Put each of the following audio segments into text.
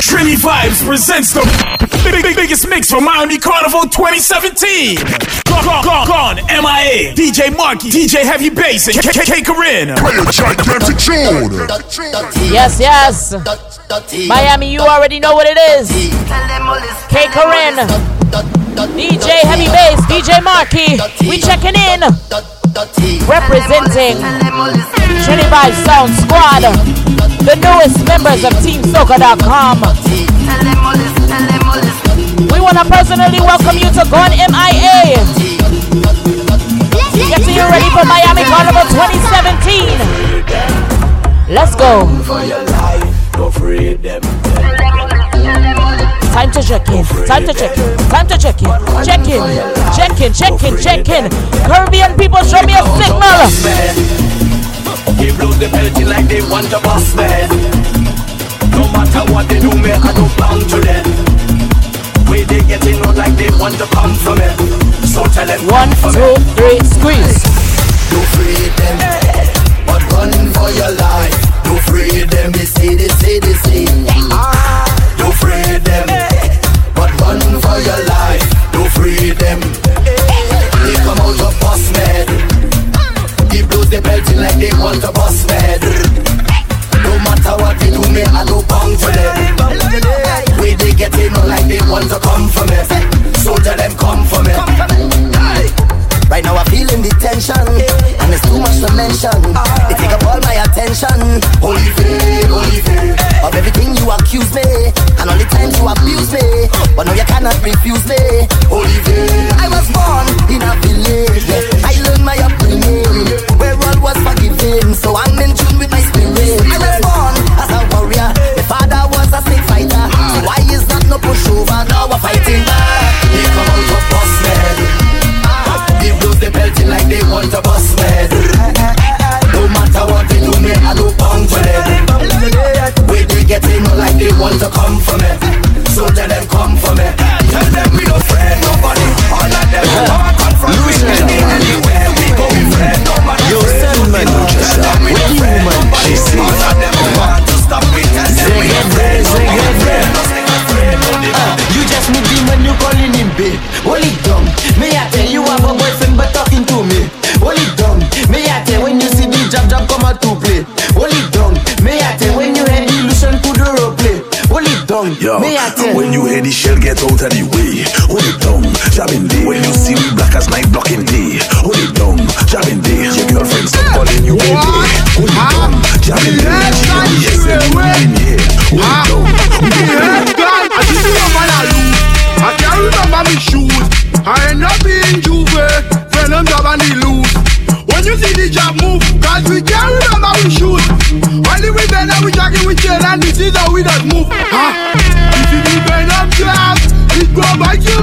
Trini Vibez presents the big, big, biggest mix for Miami Carnival 2017. Gone, gone, gone, gone, MIA, DJ Marky, DJ Heavy Bass, and K, K, K Corinne. Play a gigantic tune. Yes, yes. Miami, you already know what it is. K Corinne, DJ Heavy Bass, DJ Marky. We checking in. Representing Trini Vibez Sound Squad, the newest members of TeamSoca.com. We want to personally welcome you to Gone MIA. Getting you ready for Miami Carnival 2017. Let's go. Time to check in. Time to check in. Time to check in. Check in. Check in. Check in. Check in. Caribbean people, show me a signal. They blow the penalty like they want a boss man. No matter what they do, me I don't bound to them. Way they get in out like they want to come for me. So tell them One, two, three, squeeze. You free them, but running for your life. You free them, they say, they say, they say. Ah. For your life. You free them. They come out of boss man. Give those the belting like they want a boss man. No matter what they do, me I no bound to them. Way they get in like they want to come for me. So tell them come for me. Right now I'm feeling the tension And it's too much to mention. They take up all my attention. Holy faith, holy faith. Of everything you accuse me And all the times you abuse me. But now you cannot refuse me. Holy faith. I was born in a village. I learned my upbringing Where all was forgiven. So I'm in tune with my spirit. I was born as a warrior. My father was a snake fighter. So why is that no pushover? Now we're fighting back. He come out of they blow the belting like they want a bus man. No matter what they do, me I don't bound for them. Way they get in like they want to come for me. So tell them come for me. Tell them we no friend nobody. All of them come come from we anywhere we go we friend nobody. Yo, them we no friend woman, nobody. she said. All of them want to stop me. Tell them we no friend nobody. You just meet him when you calling him babe. Hold it down. May I tell you have a boyfriend but talking to me. Hold it down. May I tell when you see the jab jab come out to play. Hold it down. May I tell when you head illusion to the role play. Hold it down. Yo, May I tell when you hear the shell get out of the way, hold it down, jamming day. When you see me black as night blocking day, hold it down, jamming day. Your girlfriend stop calling you baby, hold it down, jamming day. She hear me yes and you in here, hold it down. I see you on my loop. I can't remember me shoes. I end up being juve, when I'm job the loose. When you see the job move, cause we can't remember we shoot. Only we bend and we jogging with chain and this is how we just move. Huh? This is the venom job, it go bite you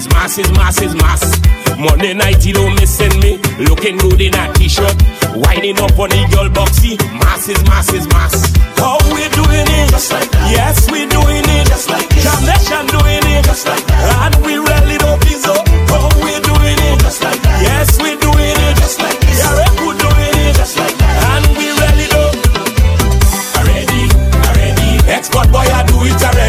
is masses, masses, mass. Monday night, he don't miss send me. Looking good in a t shirt. Winding up on the girl boxy. Masses, masses, mass. How we doing it? Just like that. Yes, we doing it. Just like this. Jamaican doing it. Just like that. And we really don't be so. How we doing it? Just like that. Yes, we doing it. Just like this. Yeah, we doing it. Just like that. And we really don't. Already, already. Export boy, I do it already.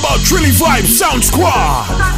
About Trilly Vibe Sound Squad.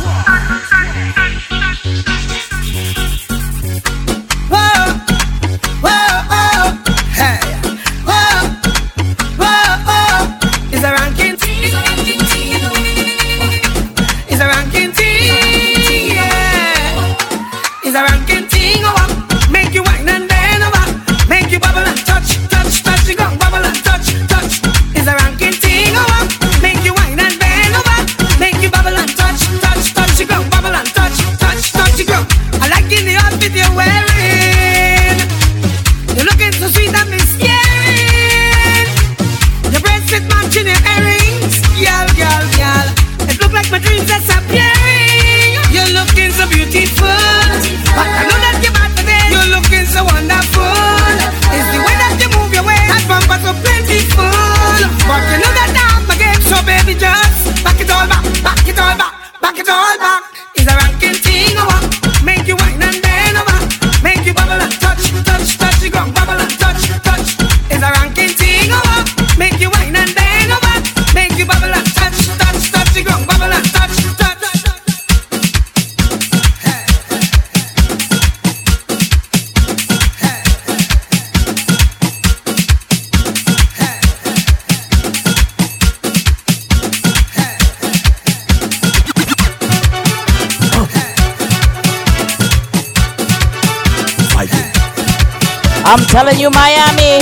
I'm telling you, Miami,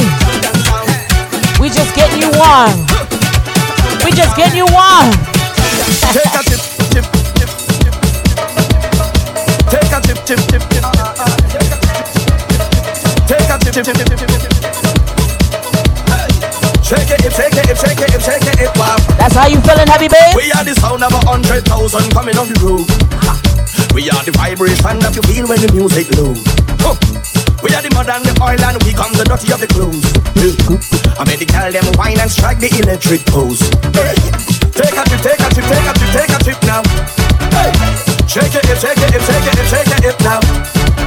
we just getting you warm. We just getting you warm. Take a tip, tip, tip, tip. Take a tip, tip, tip, tip. Take a tip, tip, tip, tip, tip. Shake it, shake it, shake it, shake it, wow. That's how you feeling, heavy bass? We are the sound of a hundred thousand coming on the road. We are the vibration that you feel when the music low. Huh. We are the mud and the oil and we come the dirty of the clothes. I made the girl them wine and strike the electric pose. Hey. Take a trip, take a trip, take a trip, take a trip now. Hey. Shake it, shake it, shake it, shake it now.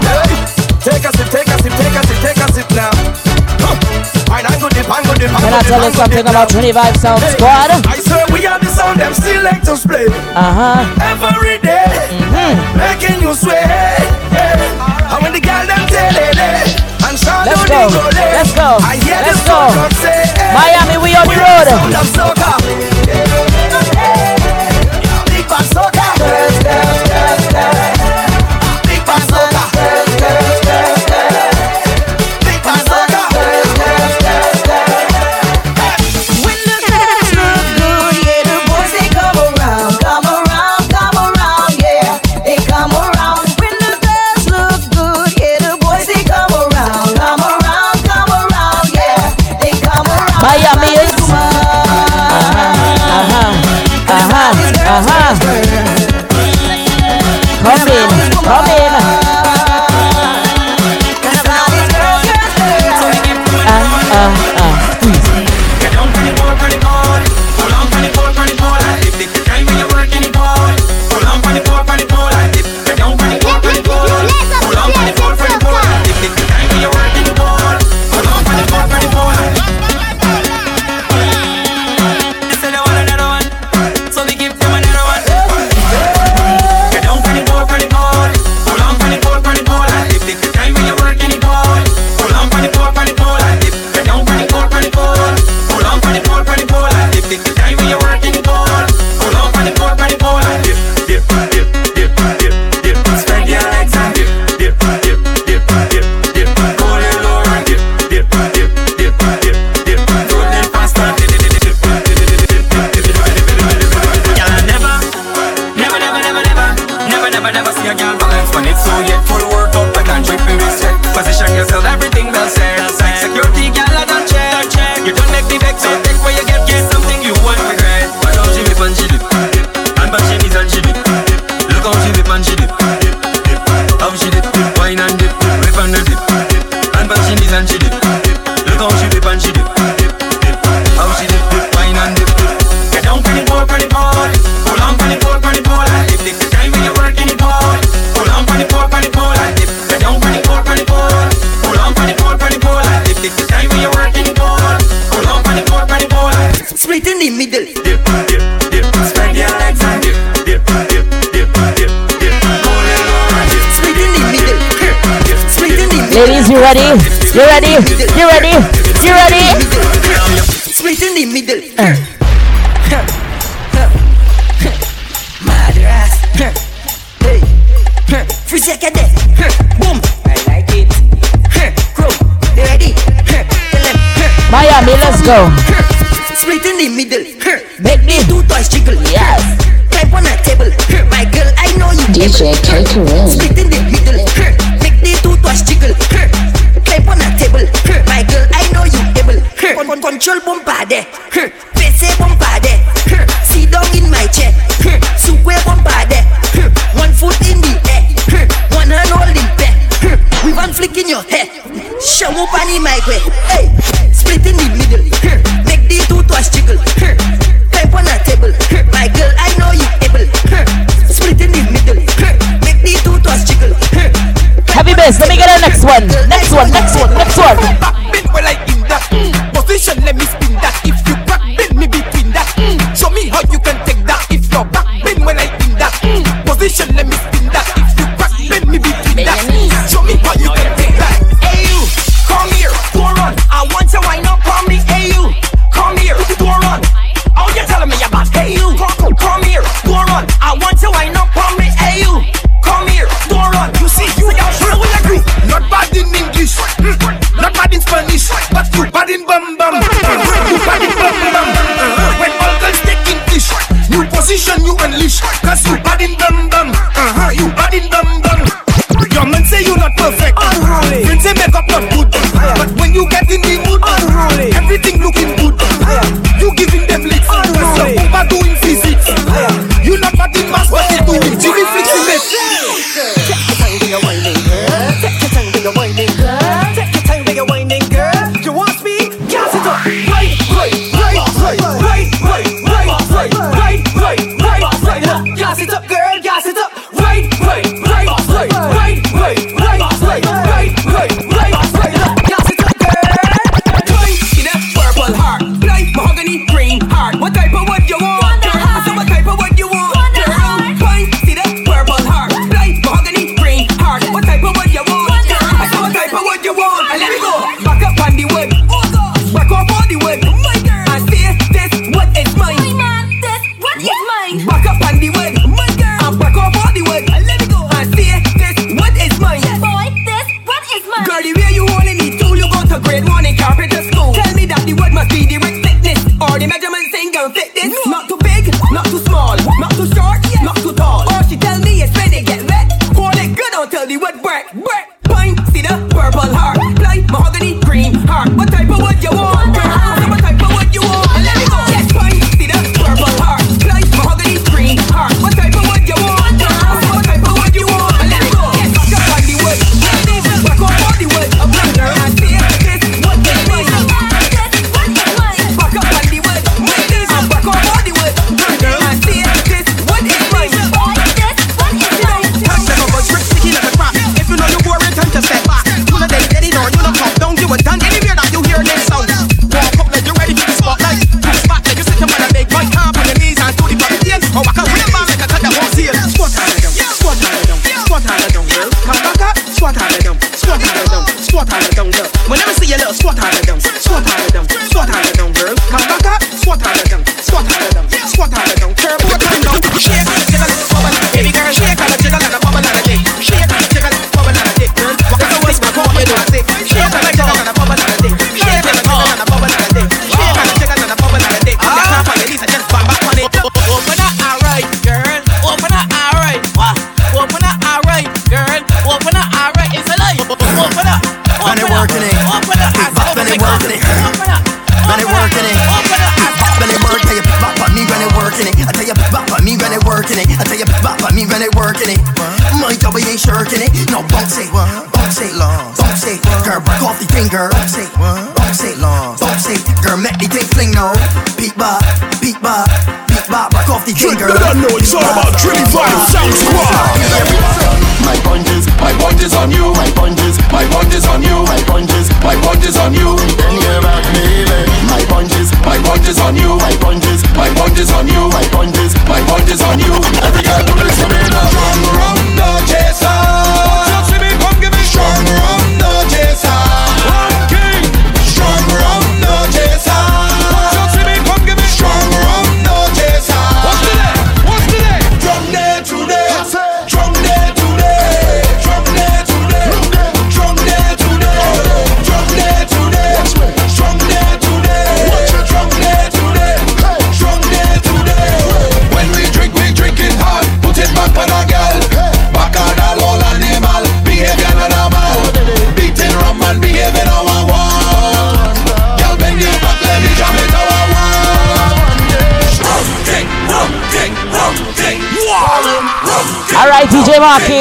Hey. Take a sip, take a sip, take a sip, take a sip now. Wine and good dip, and good dip, and Can I tell you something about now. Trinity Vibe Sound Hey, Squad? I swear we are the sound them still like to split Uh huh. every day, mm-hmm. making you sweat. And when the girl them tell it, eh, and shout Let's go. Eh, Let's go. I hear Let's the go. say, eh, Miami, we on the road. ready? You ready? You ready? You ready? Split in the middle. Uh. Madras. Hey. Free second death. Boom. I like it. Crow. Ready? Miami, let's go.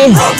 DJ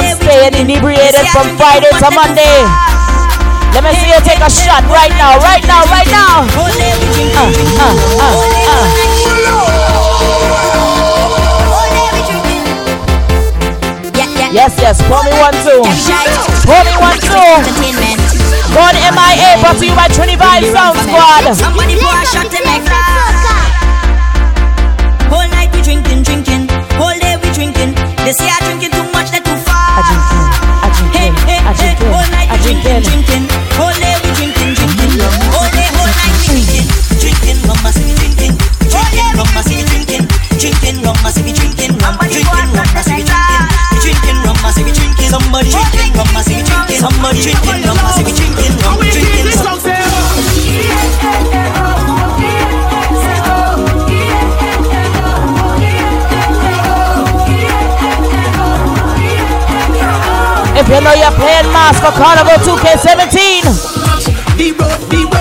plan staying inebriated from Friday to Monday, let me see you take a shot right now, right now, right now. Uh, uh, uh, uh. Yes, yes, pour me one too. Pour me one too. Born MIA brought to you by Trinity Vibe Sound Squad. Somebody pour a shot to make Whole night we drinking, drinking. Whole day we drinking. They say I drinking too much they too far. I drinking, all night we drinking, drinking, all day we drinking, drinking, all day, all night we drinking, drinking, rum, must be drinking, drinking, rum, must be drinking, drinking, rum, must be drinking, rum, drinking, rum, must be drinking, drinking, rum, must be drinking, somebody drinking, rum, must be drinking, somebody drinking, rum, you know you're playing for Carnival 2K17.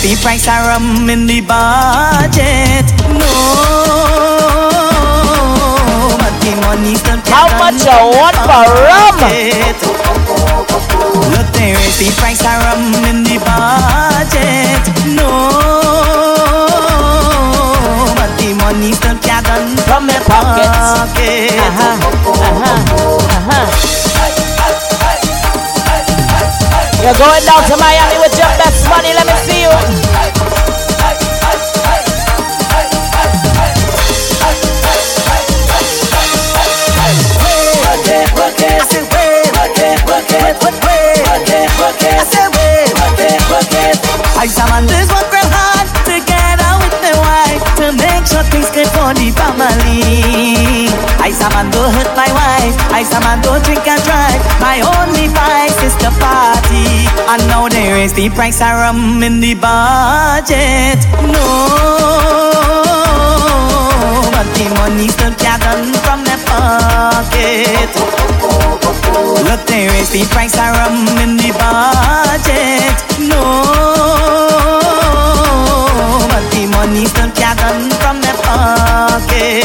fee price of rum in the budget. No, but the How much I want for rum? Look, there is the price of rum in the budget. No, but the money's not gathered from pockets. Uh-huh. Uh-huh. Uh-huh. You're going down to Miami with your best money. Let me see you. I summon this work real hard together with my wife to make sure things good for the family. I Samando hurt my wife. I Samando drink and drive. My only vice is the party. And now there is the price of rum in the budget. No, but the money still gathered from the pocket. Look, there is the price of rum in the budget. No, but the money still gathered que.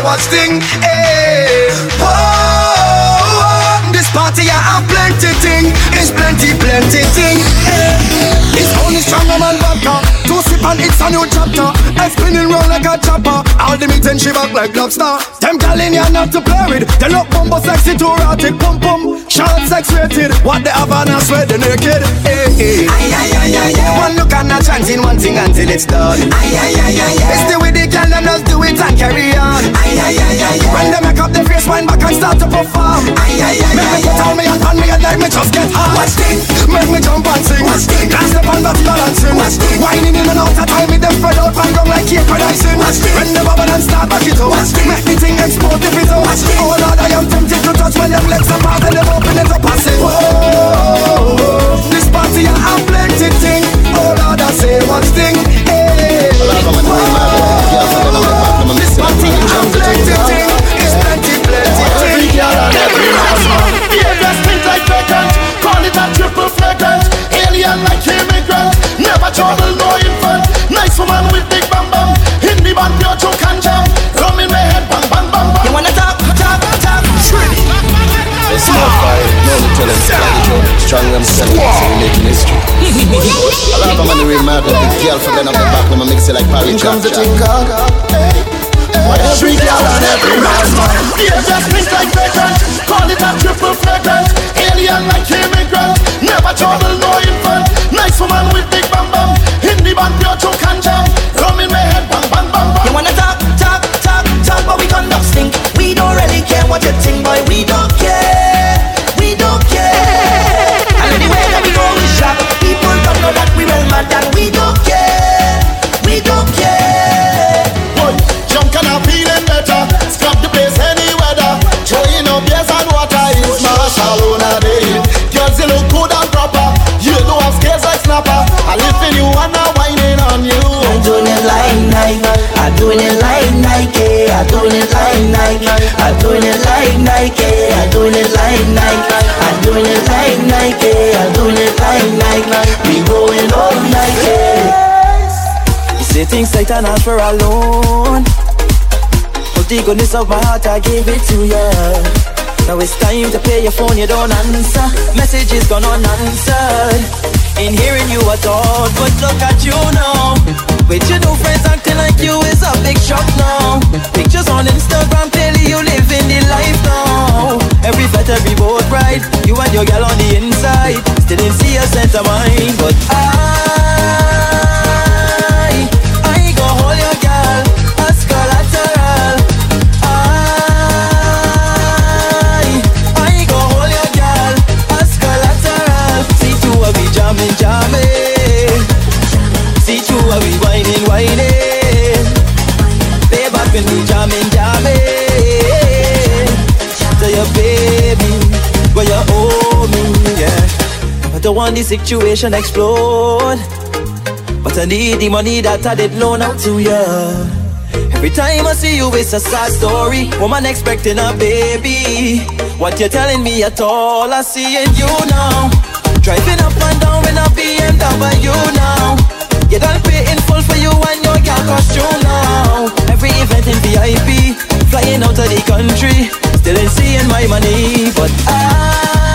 Say what's thing. Hey, this party I have plenty thing. It's plenty, plenty thing. Hey. It's only stronger man vodka. Two sip and it's a new chapter. And spinning round like a chopper. All the meat and she back like lobster. Them gal in here not to play with. They look bumbo sexy too erotic. Pum pum. Short sex rated. What the have and I swear they naked. Eh, eh. Hey, hey. Aye, aye, aye, aye, aye. One look and a chance in one thing until it's done. Aye, aye, aye, aye, aye. It's the way the gal them just do it and carry on. Aye, aye, aye, aye, aye. When they make up their face, wind back and start to perform. Aye, aye, aye, Make me put on me and on me and let me just get hard. Watch thing. Make me jump and sing. Watch thing. Can't step on body balancing. Watch thing. Whining in and out of time with them spread out and gum like cake producing. Watch thing. When the bubble and start back it up. Watch thing. Make the thing explode if it's out. Watch thing. Oh Lord, I am tempted to touch when them legs apart and them open it up. I say, whoa, this party I have plenty thing. Oh Lord, I say one thing. Hey, this party I plenty thing. It's plenty, plenty Every thing. girl and every man Behavior stink like vacant Call it a triple flagrant Alien like immigrant Never trouble, no infant Nice woman with big bam bam In the band, pure choke and jam Rum in my head, bang bang bang bang It's no fight, no them Joe Strong them selling, so we making history I love them on the real mad The girl from then on the back When I mix it like Paris Comes the thing called Every girl and every man Behavior stink like vacant Call it a triple flagrant Alien like immigrant Never trouble, no infant Nice woman with big bam In the band, pure choke and jam Rum in my head, bang bang bang bang You wanna talk, talk, talk, talk, but we conduct stink. We don't really care what you think, boy. We don't care. Know that we well mad and we don't care. We don't care. Boy, jump and I'm feeling better. Scrap the place any weather. Throwing up beers and water is martial on a day. Girls, you look good and proper. You know I'm scared like snapper. I live in you and I'm whining on you. I'm doing it like Nike. I'm doing it like Nike. I'm doing it like Nike. I'm doing it like Nike. I'm doing it like Nike. I'm doing it like Nike. I'm doing it like Nike. We going all Nike. You say things like that not for alone. But the goodness of my heart, I gave it to you. Now it's time to pay your phone, you don't answer. Messages gone unanswered. In hearing you I thought, but look at you now. With your new friends acting like you is a big shock now. Pictures on Instagram, clearly you living the life now. Every fat, every boat ride, you and your girl on the inside. Still didn't see a cent of mine, but I, I want the situation explode. But I need the money that I did loan out to you. Every time I see you, it's a sad story. Woman expecting a baby. What you telling me at all? I see in you now. Driving up and down in a BMW now. You don't pay in full for you and your girl costume now. Every event in VIP, flying out of the country, still ain't seeing my money, but I.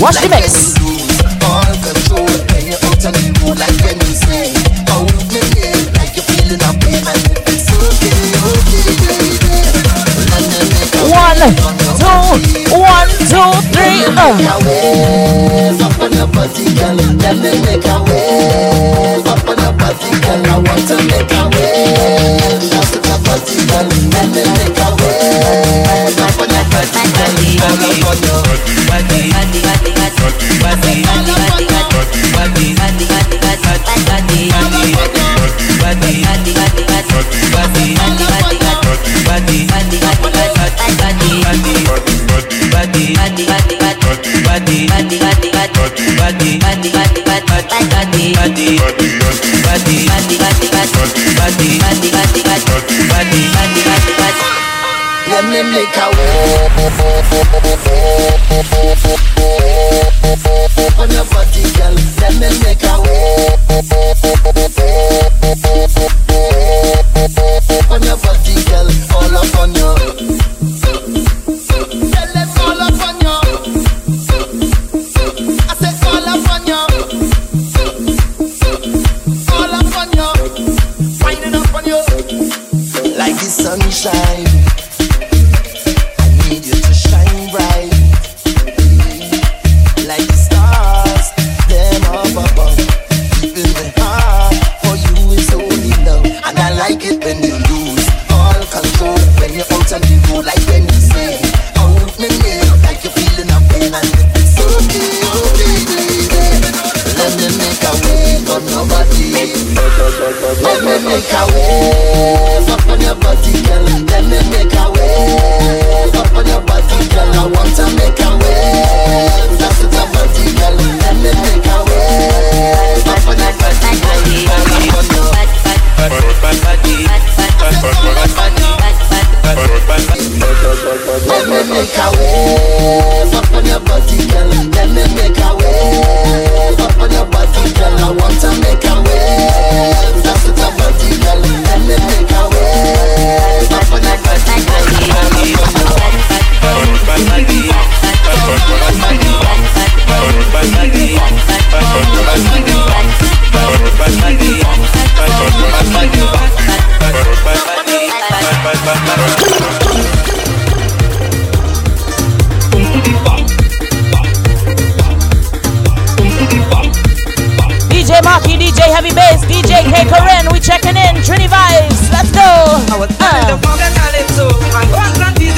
Watch the mix. Hey Corinne, we checking in. Trini Vibez, let's go. I was uh. the I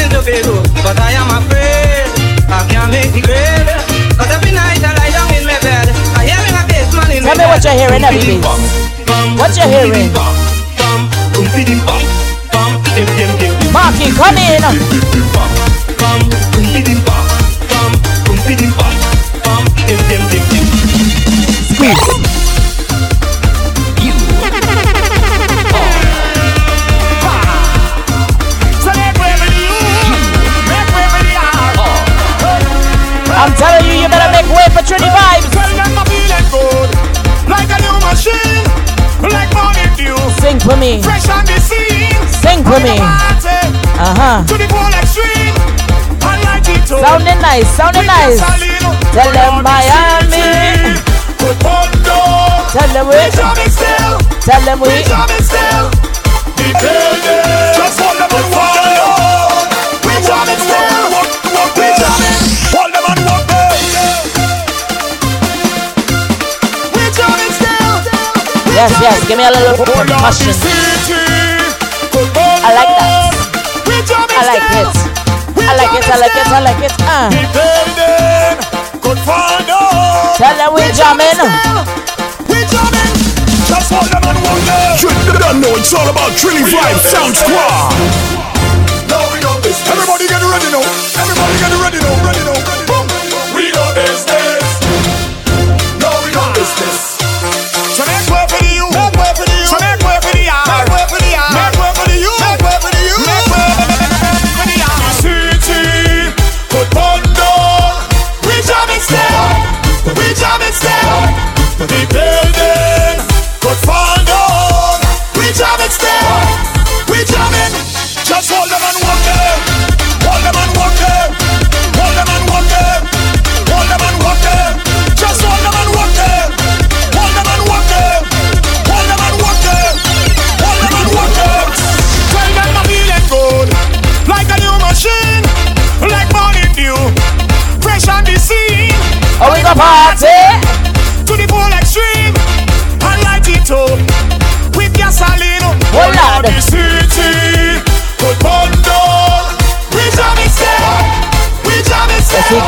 the But I am afraid I can't make. Cause every night I lie down in my bed, I hear my man in Tell me what you're hearing, everybody. What you're hearing? Marky, come in. Squeeze. For me. Fresh on the scene. Sing for me. Uh huh. To the whole extreme. I like. Sounding nice, sounding nice. Tell them Miami. Tell them we. Tell them we. Just hold them walk them. Yes, yes. Give me a little percussion. I like that. I like it. I like it. I like it. I like it. Uh. Tell them we jamming. We jamming. Just hold them and walk them. You don't know it's all about Trini Vibe Sound Squad. Everybody get ready now. Everybody get ready now. Ready now. Ready now. We know business. No,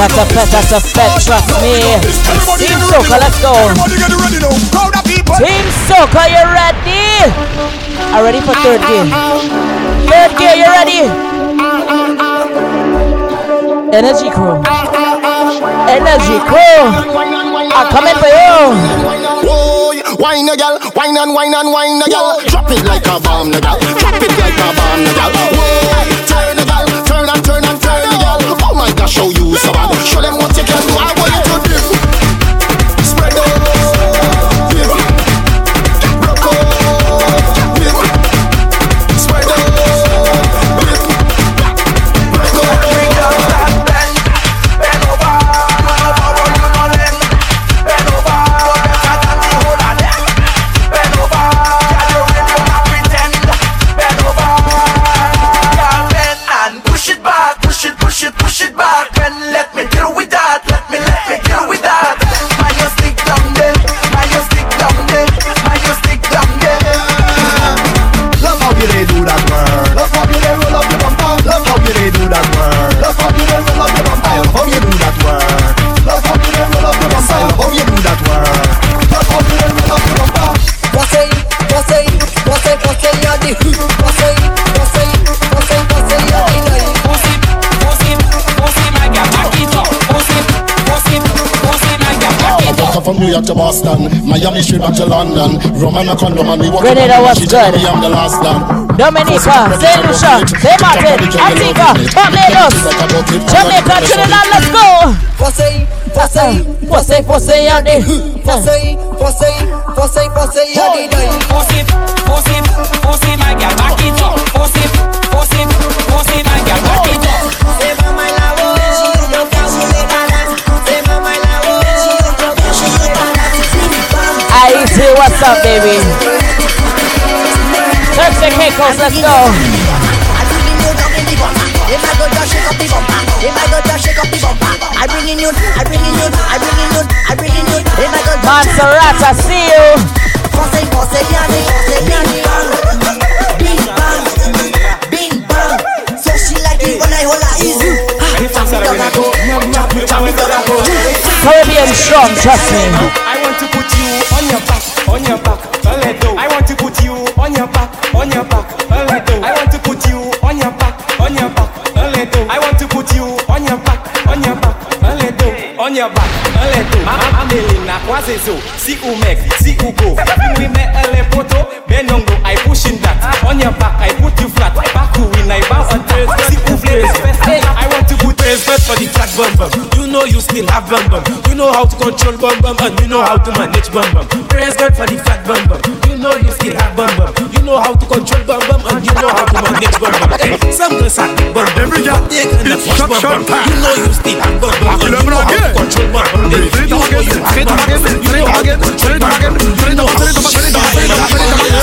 yeah. Better to better to bet, trust me. Team Soca, let's go. Everybody get ready now. Crowd of people. Team Soca, you ready? Are ready for third gear? Third gear, you ready? Energy crew. Energy crew. I'm coming for you. Wine a gal, wine and wine and wine a gal. Drop it like a bomb, a gal. Drop it like a bomb, a gal. Boy, turn a gal, turn and turn from New York to Boston, Miami straight back to London. Roman a condom and we walk Grenada was She good. I'm the last land. Dominica, St. Lucia, St. Martin, Antigua, Barbados, Jamaica, Trinidad, let's go. Posey, posey, Posey, posey, you're the posey, posey, posey, posey, you're the guy. Posey, posey, posey, What's up, baby? And Caicos, let's go. If I go just shake up the bumper, if I go just shake up the bumper, I bring in you, I bring in you, I bring in you, I bring in you. If I go just Montserrat, I see you. Conseil, conseil, yanni, conseil, yanni, bing bang, bing bang. So she like it when I hold her easy. Down, down. Caribbean strong, trust me. I want to put you on your back, on your back, a little. I want to put you on your back, on your back, a little. I want to put you on your back, on your back, a little. I want to put you on your back, on your back, a little. On your back, a little. Amelina kwazezo, si ou mek, si ou go. We met a le poto, benongo, I pushing that. On your back, I put you flat. Back to win, I top. Si ou flip, I want put for the fat bum bum. You know you still have bum bum. You know how to control bum bum and you know how to manage bum bum. Praise God for the fat bum bum. You know you still have bum bum. You know how to control bum bum and you know how to manage bum bum. Hey, some girls are big bum bum. Every job they can push bum bum. You know you still have bum bum. You know how to control bum bum. You know you have bum bum. You know how to control bum bum. You know how to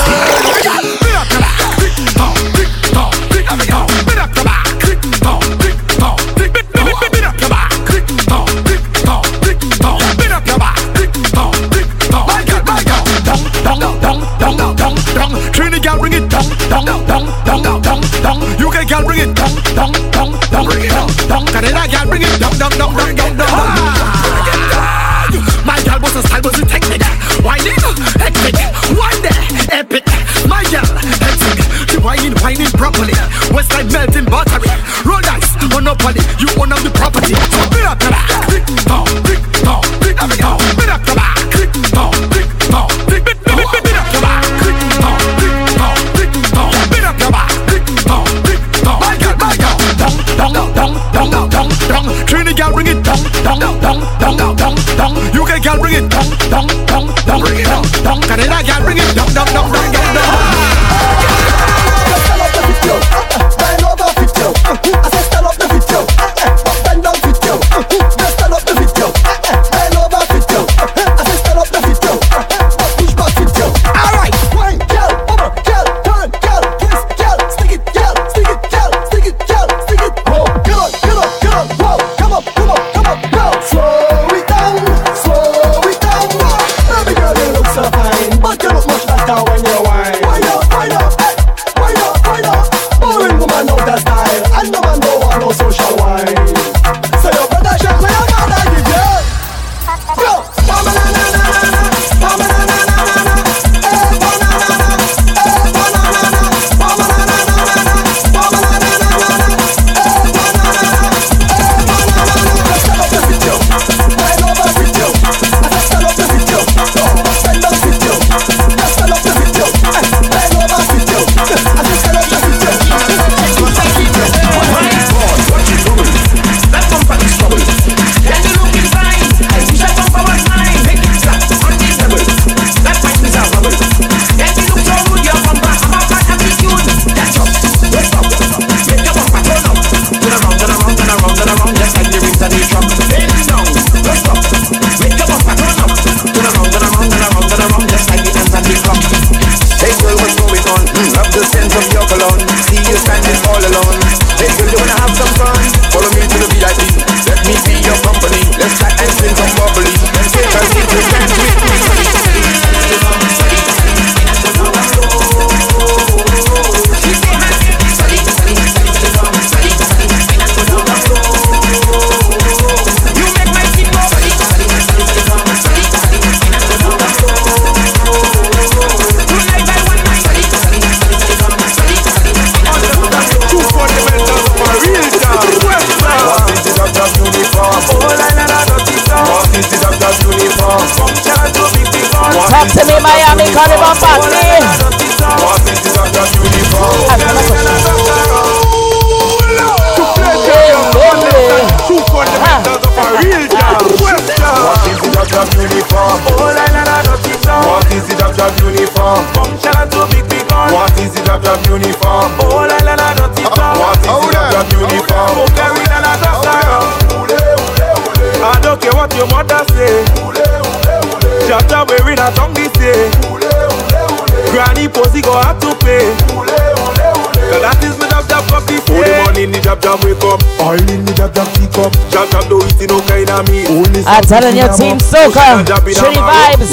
I tell you, your team soca, shitty vibes.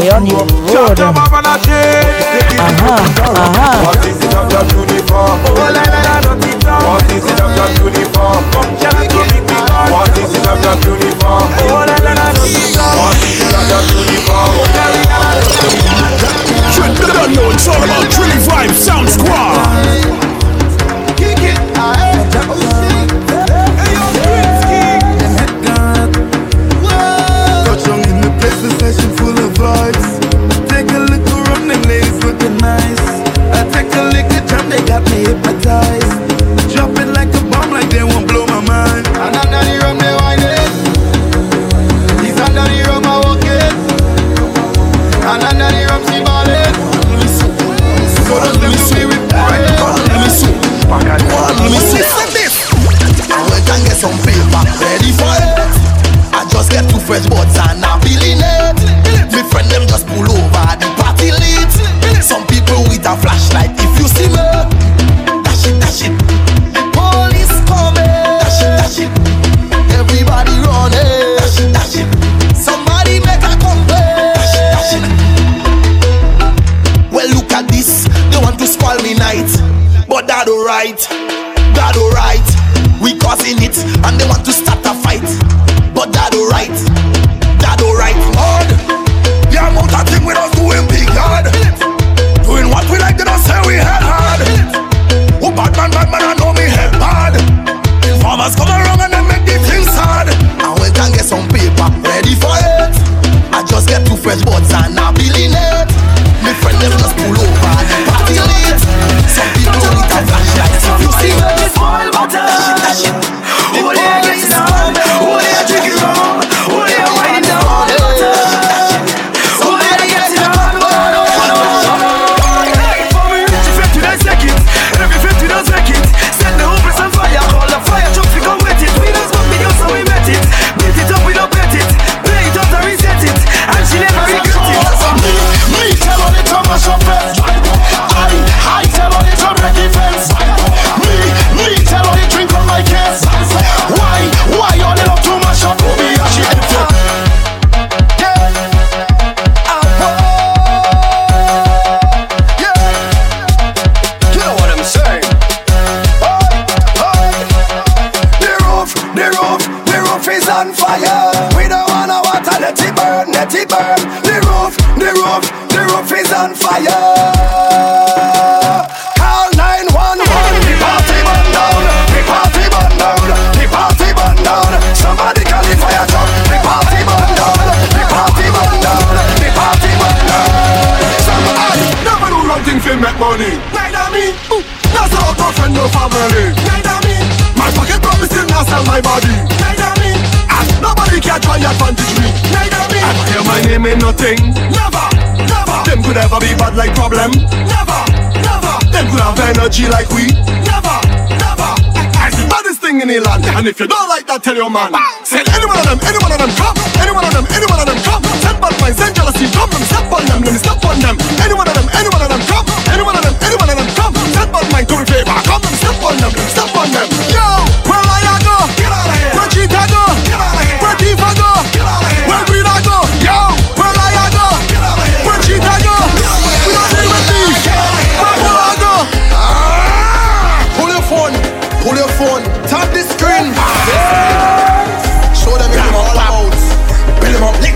We on your road. Uh-huh, uh-huh. What is it of that. What is it. What is it. What is it Vibe, Sound Squad. me hypnotized. Dropping like a bomb, like they won't blow my mind. And under the rum, they wine it. He's under the rum, I walk it. And under the rum, she ball it. God, let me see with pride. God, let me see. God, let me see. I work and get some paper ready for it. I just get two fresh buds and I'm feeling it. Me friend them just pull over the party lead. Some people with a flashlight minutes thing. Never, never. Them could ever be bad like problem. Never, never. Them could have energy like we. Never, never. I see baddest thing in the land. And if you don't like that, tell your man. Say any one of them, any one of them come. Any one of them, any one of them come. Send bad minds, send jealousy from. Step on them, let me step on them. Any one of them, any one of them come. Any one of them, any one of them come. Send bad mind, come in favor.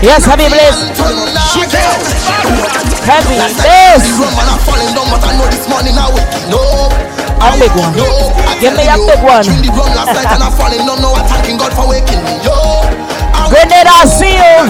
Yes, happy bliss. Happy bliss. A big one. Give me a big one. Grenada seal.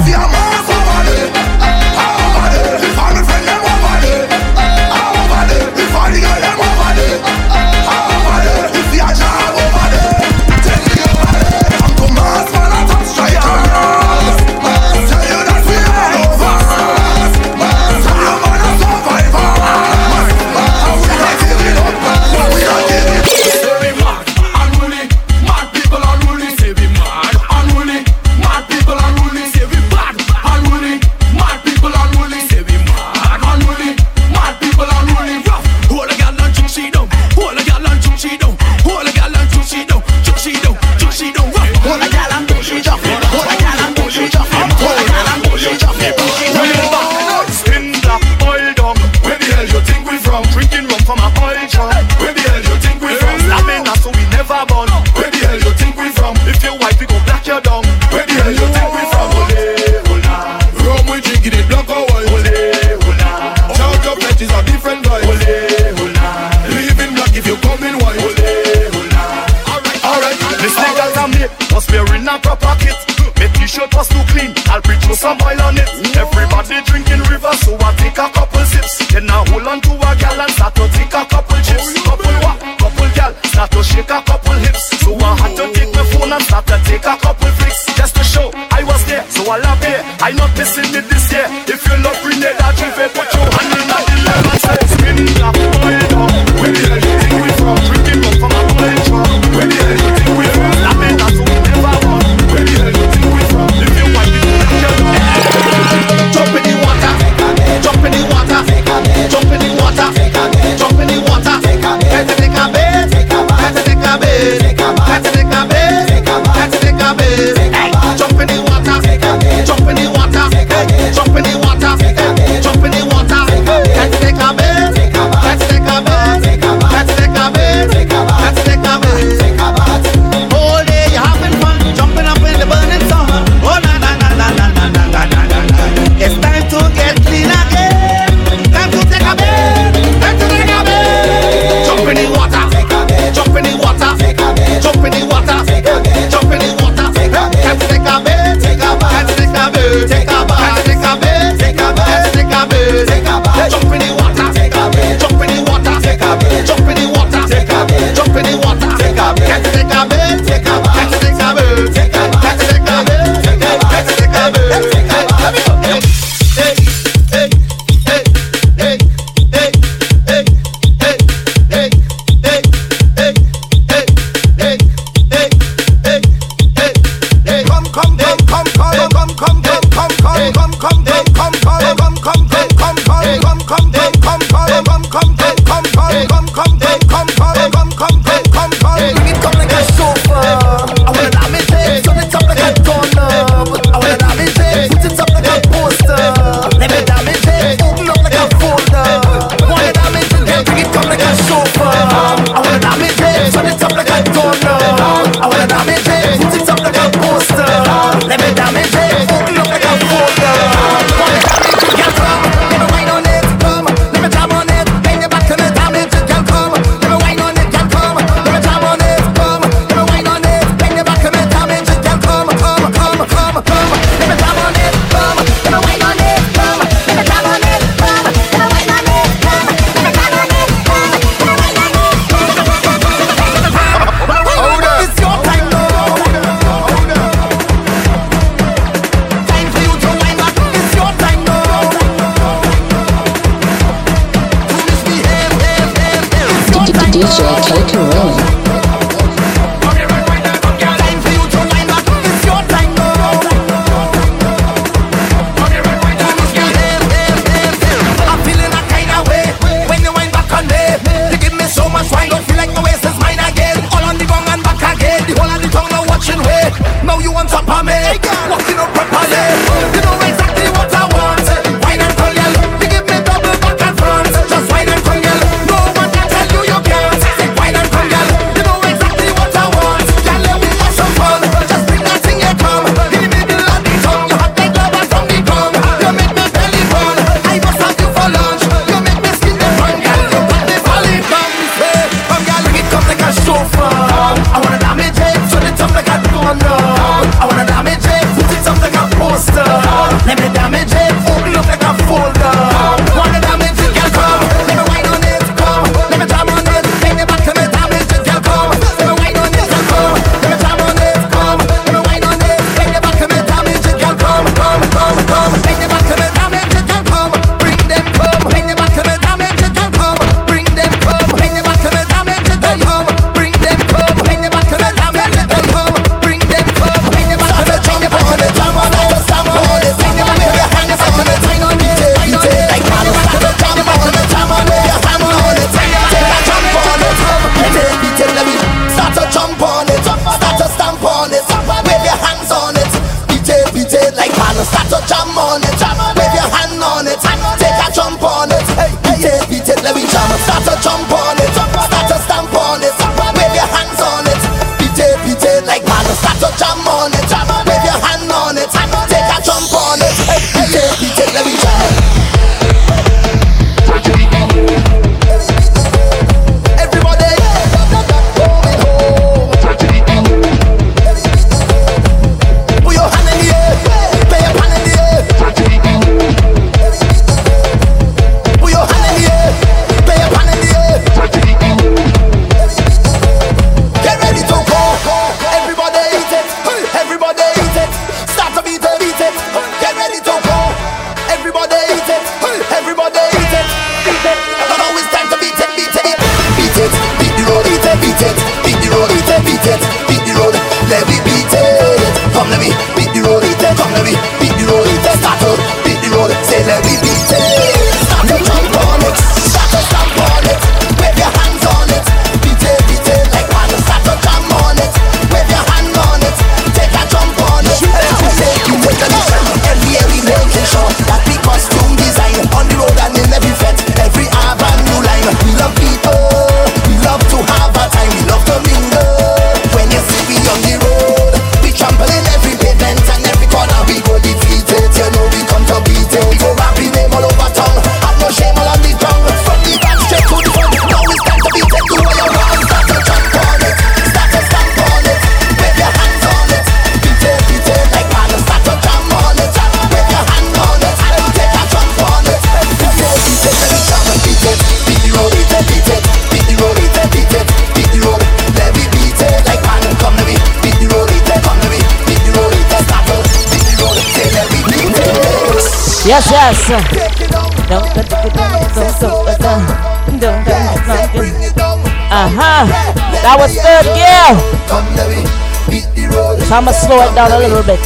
down a little bit.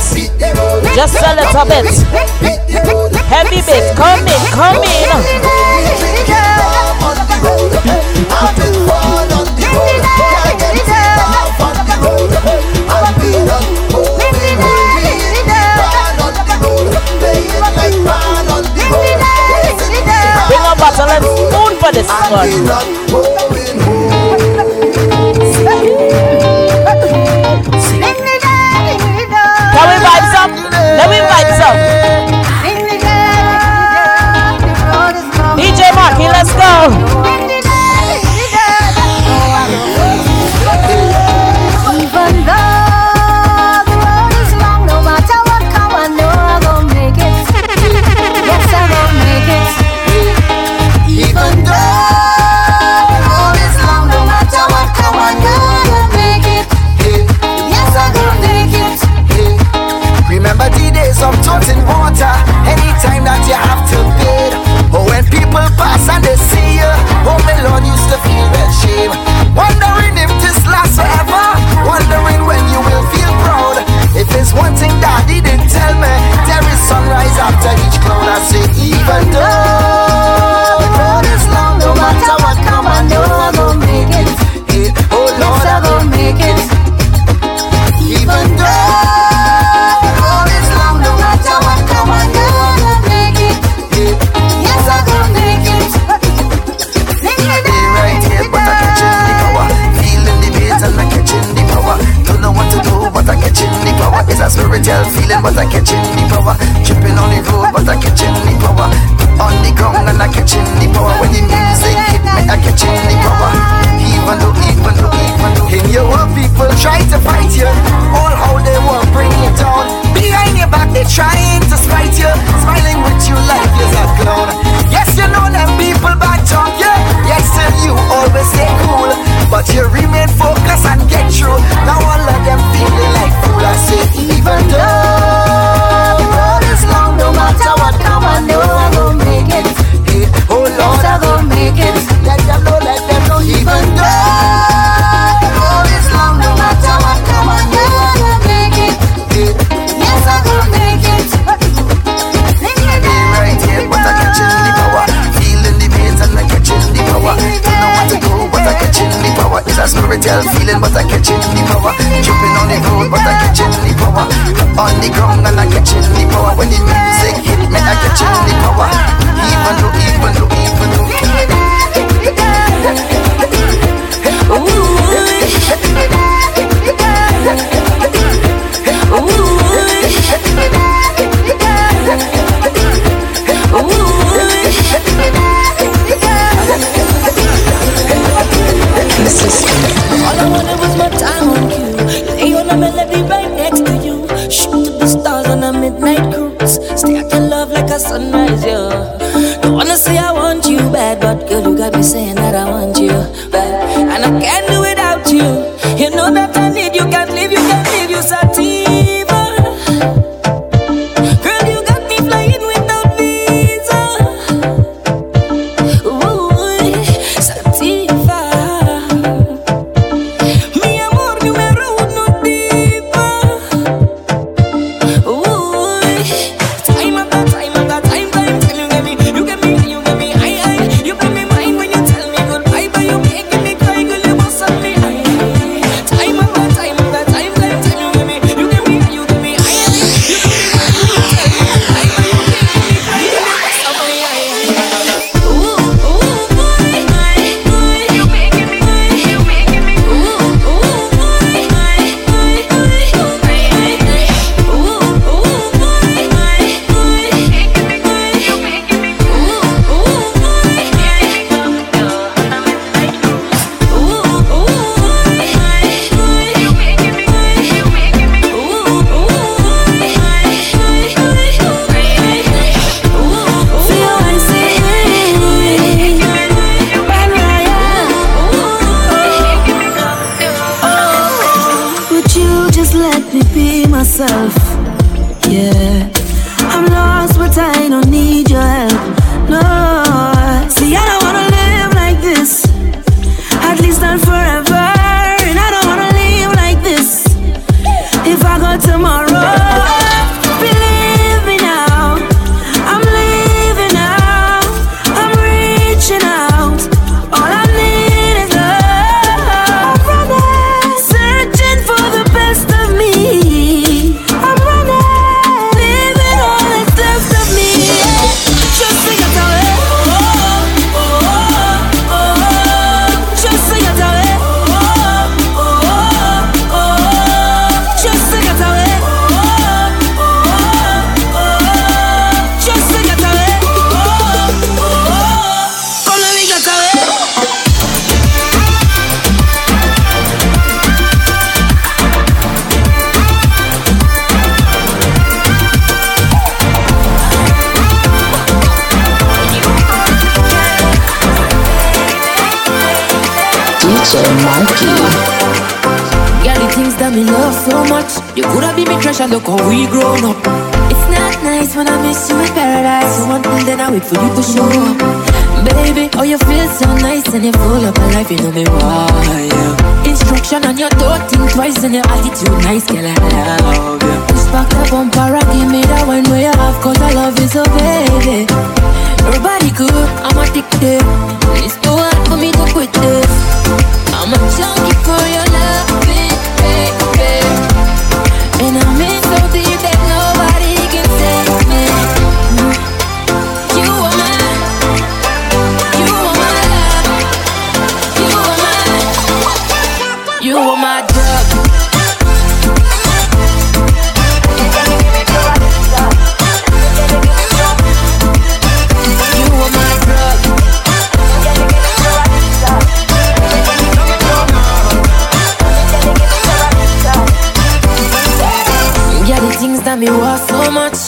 Just a little bit. Heavy bit. Come in, come in. Bring a battle and spoon for this one. Retail feeling, but I catching the power. Tripping on the road, but I catching the power. On the ground, and I catching the power. When the music hit me, I catching the power. Even though, even though, even though, in your world, people try to fight you. All how they want, bring you down. Behind your back, they trying to spite you. Marital feeling, but I catch it in the power. Jumping on the road, but I catch it in the power. On the ground, and I catch it in the power. When the music hit me, I catch it in the power. Even though, even though, even though. Ooh. Adamını bozma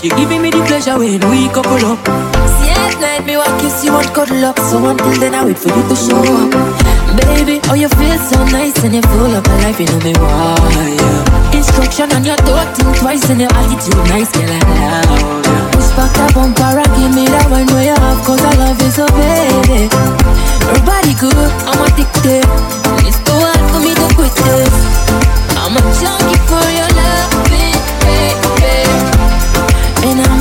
much. Giving me the pleasure when we couple up. See at night me want kiss you and cuddle up. So until then I wait for you to show up. Baby, oh you feel so nice and you're full of a life, you know me why. Yeah. Instruction on your don't think twice and your attitude nice, girl I love you. Push back that bumper and give me that one where you have, cause I love you so baby. Body good, I'm addicted. It's too hard for me to quit this. I'm a junkie for your loving, baby. And I'm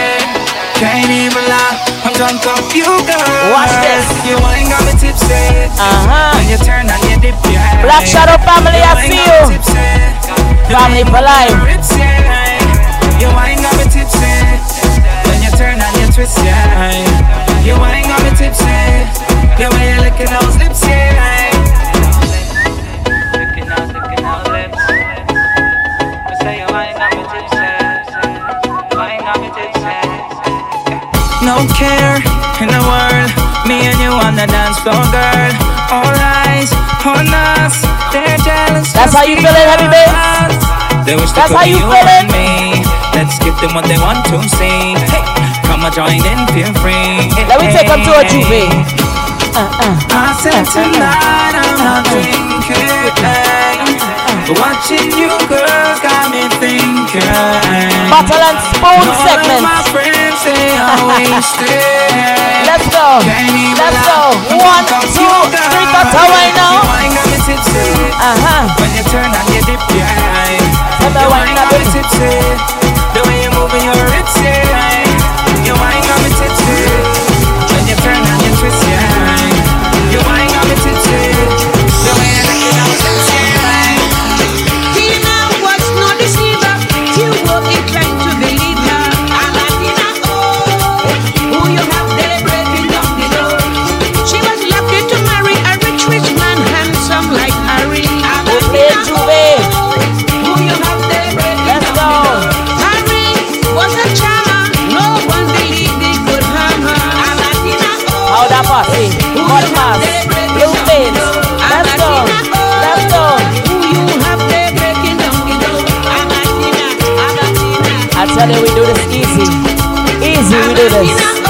Wasted. Can't even lie, I'm drunk off you girl. Watch this. You ain't got me tipsy. Uh-huh. When you turn and you dip your head. Black Shadow family, I see you. Family for life. You ain't got me tipsy. When you turn and you twist your eye. You ain't got me tipsy. The way you licking those lips, yeah. Licking those, licking those lips. I say you ain't No care in the world, me and you on the dance floor, girl. All eyes on us, they're jealous. That's how you just feeling, heavy bass? They wish That's how you you feeling? and me. Let's give them what they want to see. Hey, come and join in, feel free. Let me take them to a juve. I said uh, uh, uh, tonight I'm not drinking. Watching you girls got me thinking. Bottle and spoon All segment. my friends say wasted. Let's go. Let's go. One, two, three, that's how I know. You ain't got me tipsy. Uh-huh. When you turn dip your eye. Tell me why not got me baby. tipsy. The way you moving your hips, yeah. Sunday we do this easy. Easy, we do this.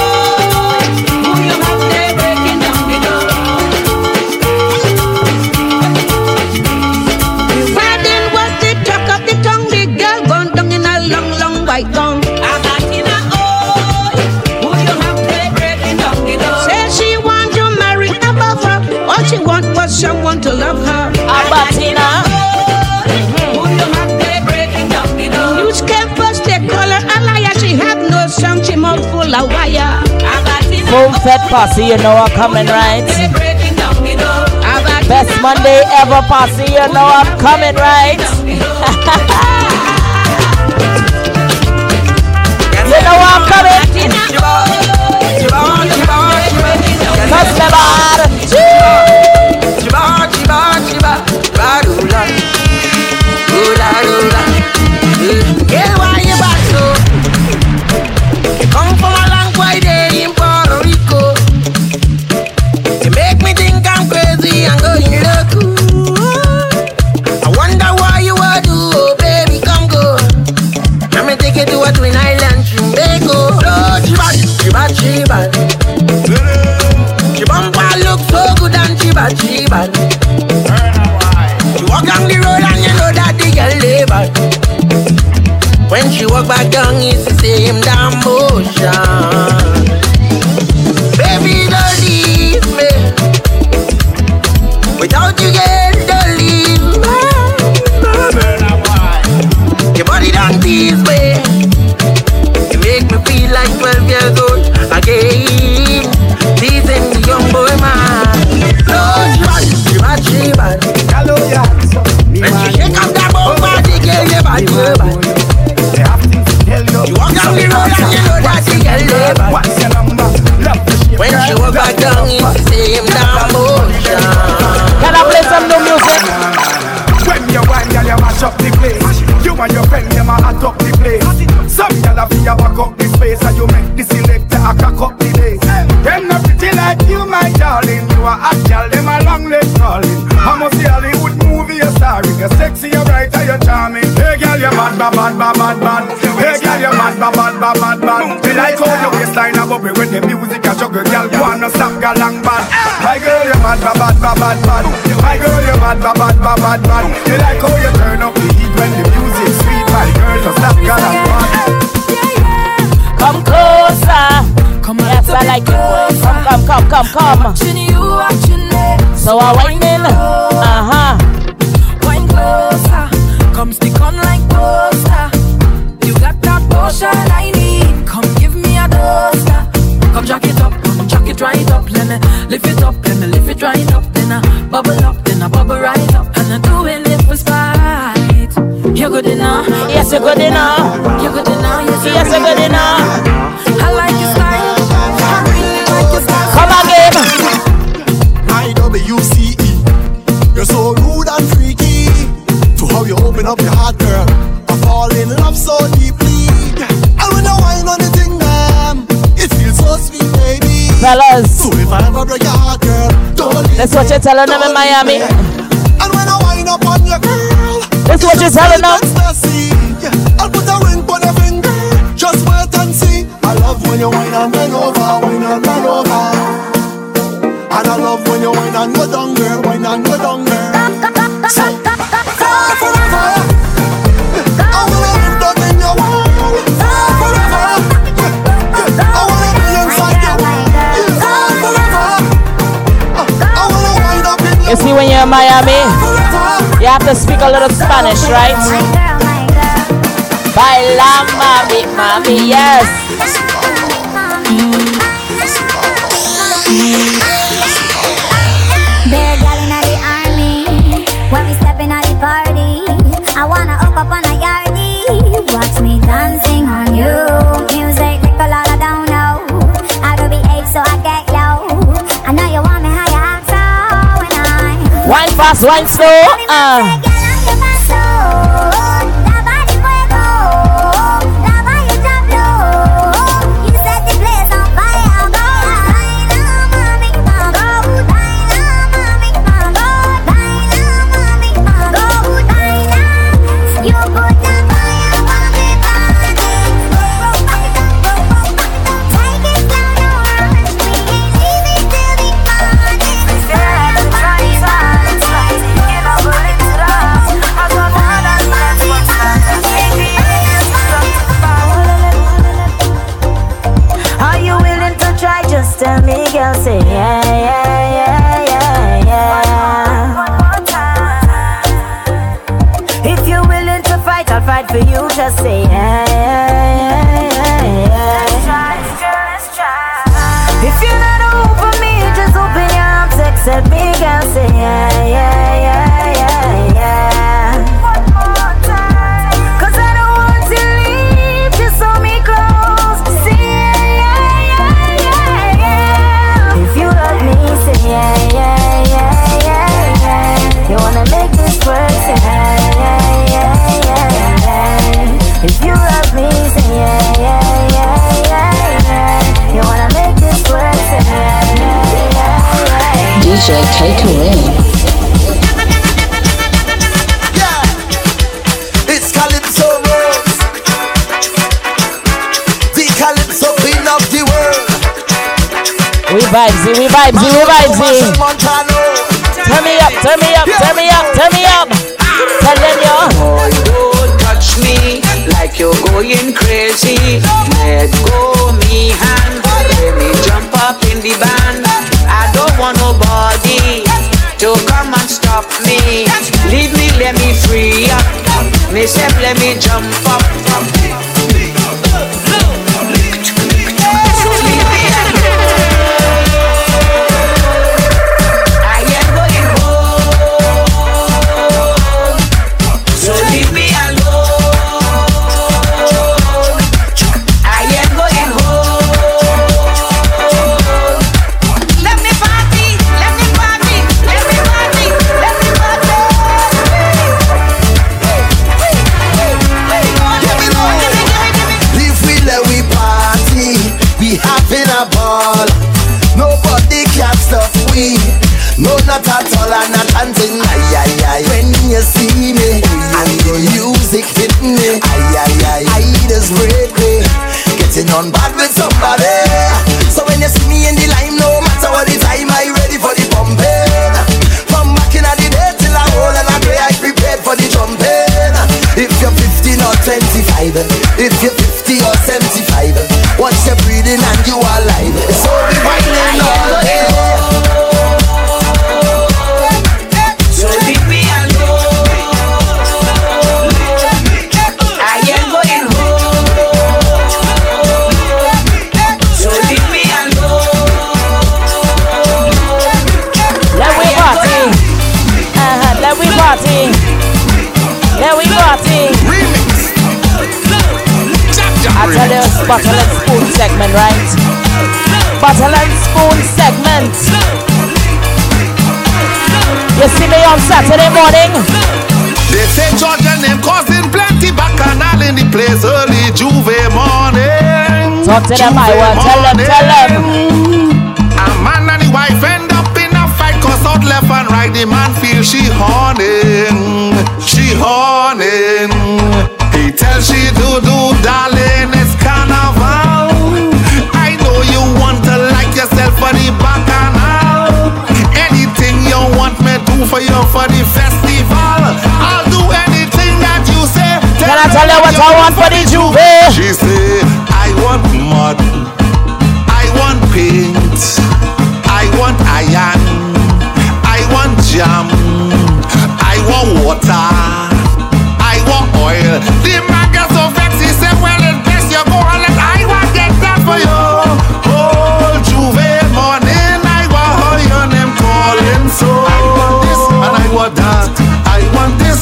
Posse, you know I'm coming right. Best Monday ever, Posse, you know I'm coming right. you know I'm coming. Cause. bad. She walk down the road and you know that the girl lay bad. When she walk back down, it's the same damn motion. Baby, don't leave me. Without you, girl, don't leave me. Your body don't tease me. You make me feel like 12 years old again. That's what you're telling them in Miami. And when I wind up on your girl, that's what you're telling them. I'll put a ring on your finger. Just wait and see. I love when you wind and bend over, wind and bend over. And I love when you wind and go down, girl, wind and go down. in Miami, you have to speak a little Spanish, right? Baila, mami, mami, yes. fast wine slow. Uh. You see me on Saturday morning. They say Georgia name causing plenty bacchanal in the place early Juve morning. Talk to them, I will tell them, tell them. A man and his wife end up in a fight cause out left and right the man feels she horning, she horning. He tells she do do darling, it's carnival. for you for the festival. I'll do anything that you say. Tell Can I tell you what I want for the Juve? She say, I want mud. I want paint. I want iron. I want jam. I want water.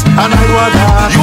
and I want that.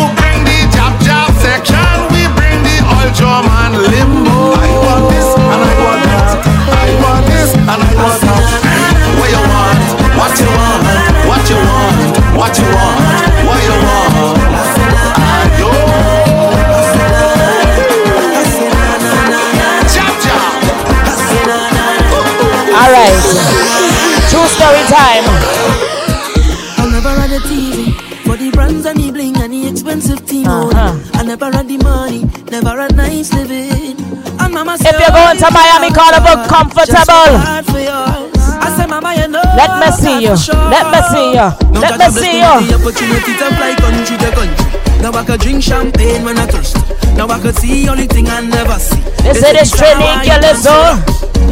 nice living. And mama if you're going to Miami, call a book comfortable. I say, mama, you know Let me see you. Let me see you. Let me see you. Opportunity to fly country to country. Now I could drink champagne when I thirst. Now I could see only thing I never see. They say this training is on.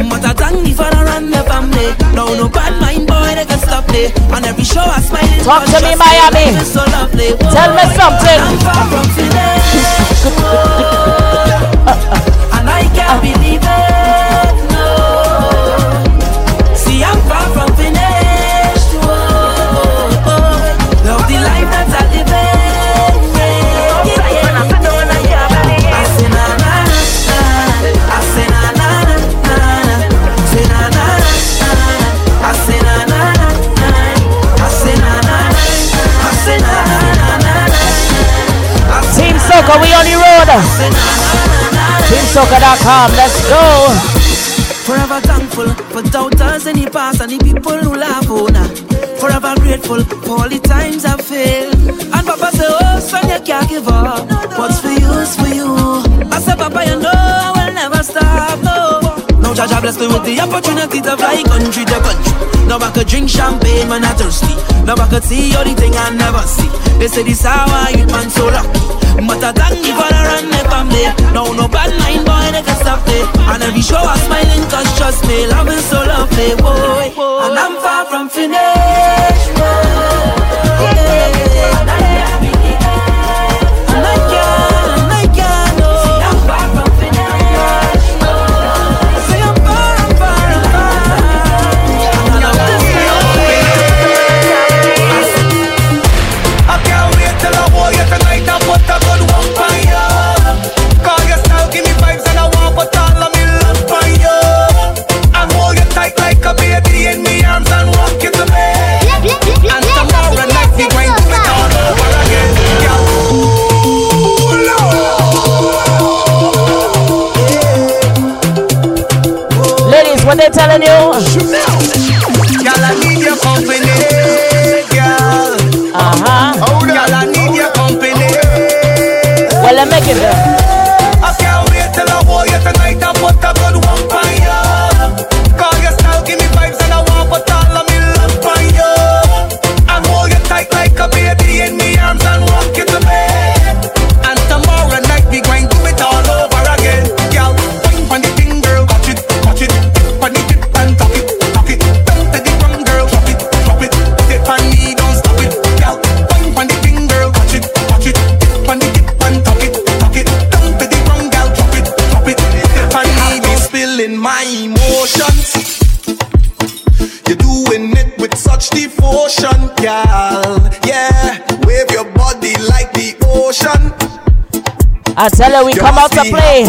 But I thank me for the family. Now no bad mind boy they can stop me. On every show I smile. Talk to me Miami. So Tell me something and I can't believe it. No, see, I'm far from finished. Oh, love the life that I live I I say na na na say na na na, I say na na na, I say na na na, I say na na na. Team Soca, we on the road. TeamSoca.com. Let's go. Forever thankful for doubters and the past and the people who love owner. Forever grateful for all the times I failed. And Papa said, Oh, son, you can't give up. What's for you for you. Jah Jah bless me with the opportunity to fly country to country. Now I could drink champagne when I thirsty. Now I could see all the everything I never see. They say this hour you man so lucky. But I thank you for the run if I'm there. No, no bad mind, boy, they can stop there. And every show I'm smiling, cause trust me, love is so lovely, boy. And I'm far from finished, boy. I tell her we come out to play.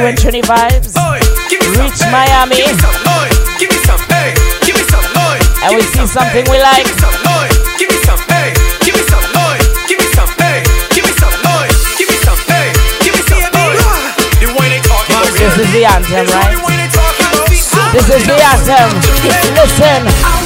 hey. and Trini Vibez. Oy, Reach Miami. And we see something we like. This is the anthem, right? This is the anthem. Listen.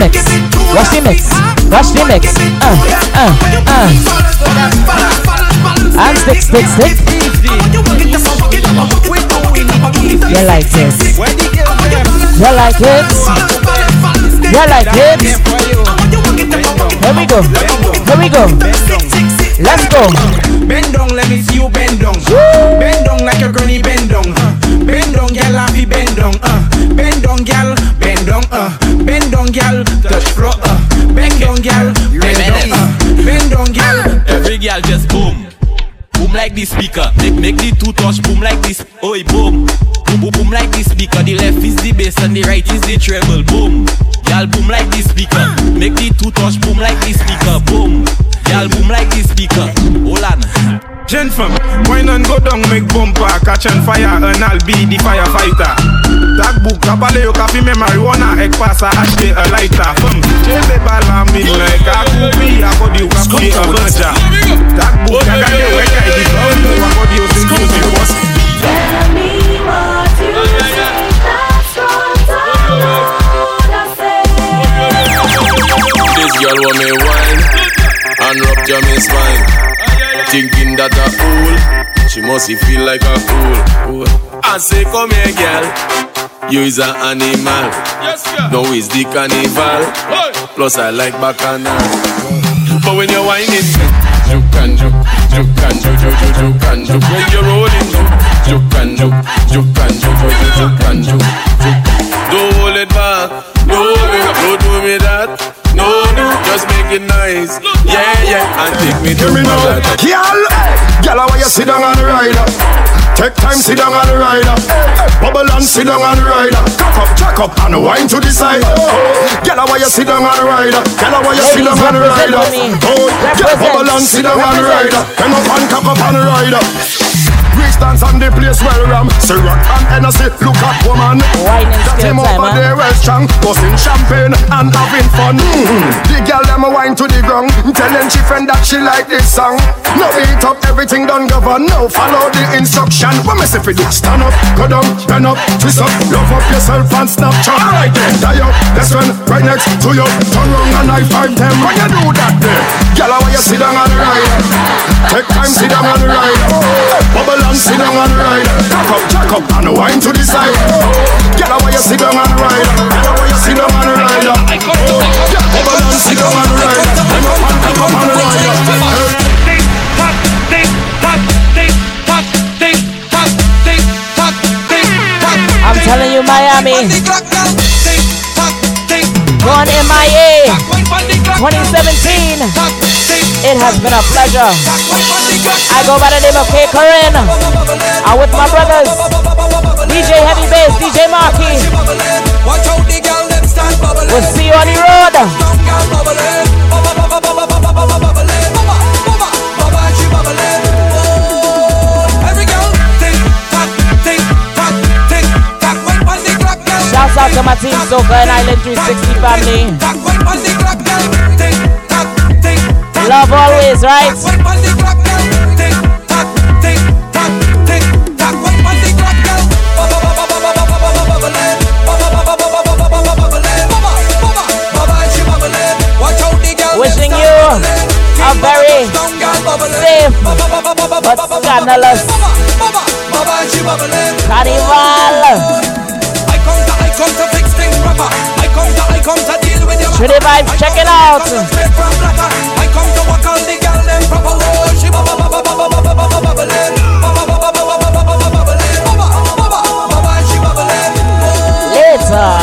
remix. Rush remix. Watch remix. Uh, uh, uh. And stick, stick, stick. You like this. You like it? You like it? Here we go. Here we go. Let's go. Bend down, let me see you bend down. Bend down like your granny bend down. Bend down, girl, Be bend down. Uh. Bend down, girl, bend down. Uh down. Touch floor. Bend down, girl. Bend down, uh. Bend down, girl. Every girl just boom. Boom like this speaker. Make, make the two touch boom like this. Oi, boom. Boom, boom, boom like this speaker. The left is the bass and the right is the treble. Boom. girl. boom like this speaker. Make the two touch boom like this speaker. Boom. girl. boom like this speaker. Gen fam, wine and go down, make bumper, catch on fire, and I'll be the firefighter. Tag book, kabale yo kafi me marijuana, ek pasa ashke a lighter. Fam, chele bala min like a kupi, akodi yo kafi a banja. Tag book, kagade weka edi kauntu, akodi yo sin kupi was. This girl want me wine and rupture me spine. Thinking that a fool, she must feel like a fool. I say, come here, girl. You is an animal. Yes, No it's the carnival. Plus I like bacchanal. But when you're whining, juke and juke, juke and juke, juke, juke, juke and juke. When you're rolling, juke and juke, juke and juke, juke, juke, and juke, juke. Don't hold it back. No, no, don't do me that. No, no, just make it nice. Yeah, yeah, and take me to Hear me now, my girl. Eh, girl, why you sit down on the rider? Take time, sit down on the rider. Bubble and sit down on the rider. Cock up, jack up, and wine to the side. Girl, why you sit down on the rider? Girl, why you sit down on the Ladies, rider? represent for me. Oh, bubble and sit down on the rider. Come up and cock up on the rider. Reach dance on the place where ram Say rock and Hennessy, look at woman. Got him over huh? there well strong. Busting champagne and having fun. Mm. The girl them a wine to the ground. Telling she friend that she like this song. No beat up, everything done govern. No follow the instruction. What me say for do? Stand up, go down, bend up, twist up. Love up yourself and Snapchat. Alright then, die up, best friend right next to you. Turn round and high five them. When you do that there Girl, why you sit down the ride. Take time, sit down the ride. Bubble and sit down on the ride. Cock up, jack up and wine to the side. Girl, why you sit down on the ride Girl, why you sit down on the ride Bubble and sit down on the ride Come up and come up on the ride I'm telling you, Miami. Going MIA 2017. It has been a pleasure. I go by the name of K. Corinne. I'm with my brothers. DJ Heavy Bass, DJ Marky. We'll see you on the road. Shouts out to my team, Soca and Island 360 family. Love always, right? Wishing you a very safe but scandalous carnival. Trini Vibez, check it out. time.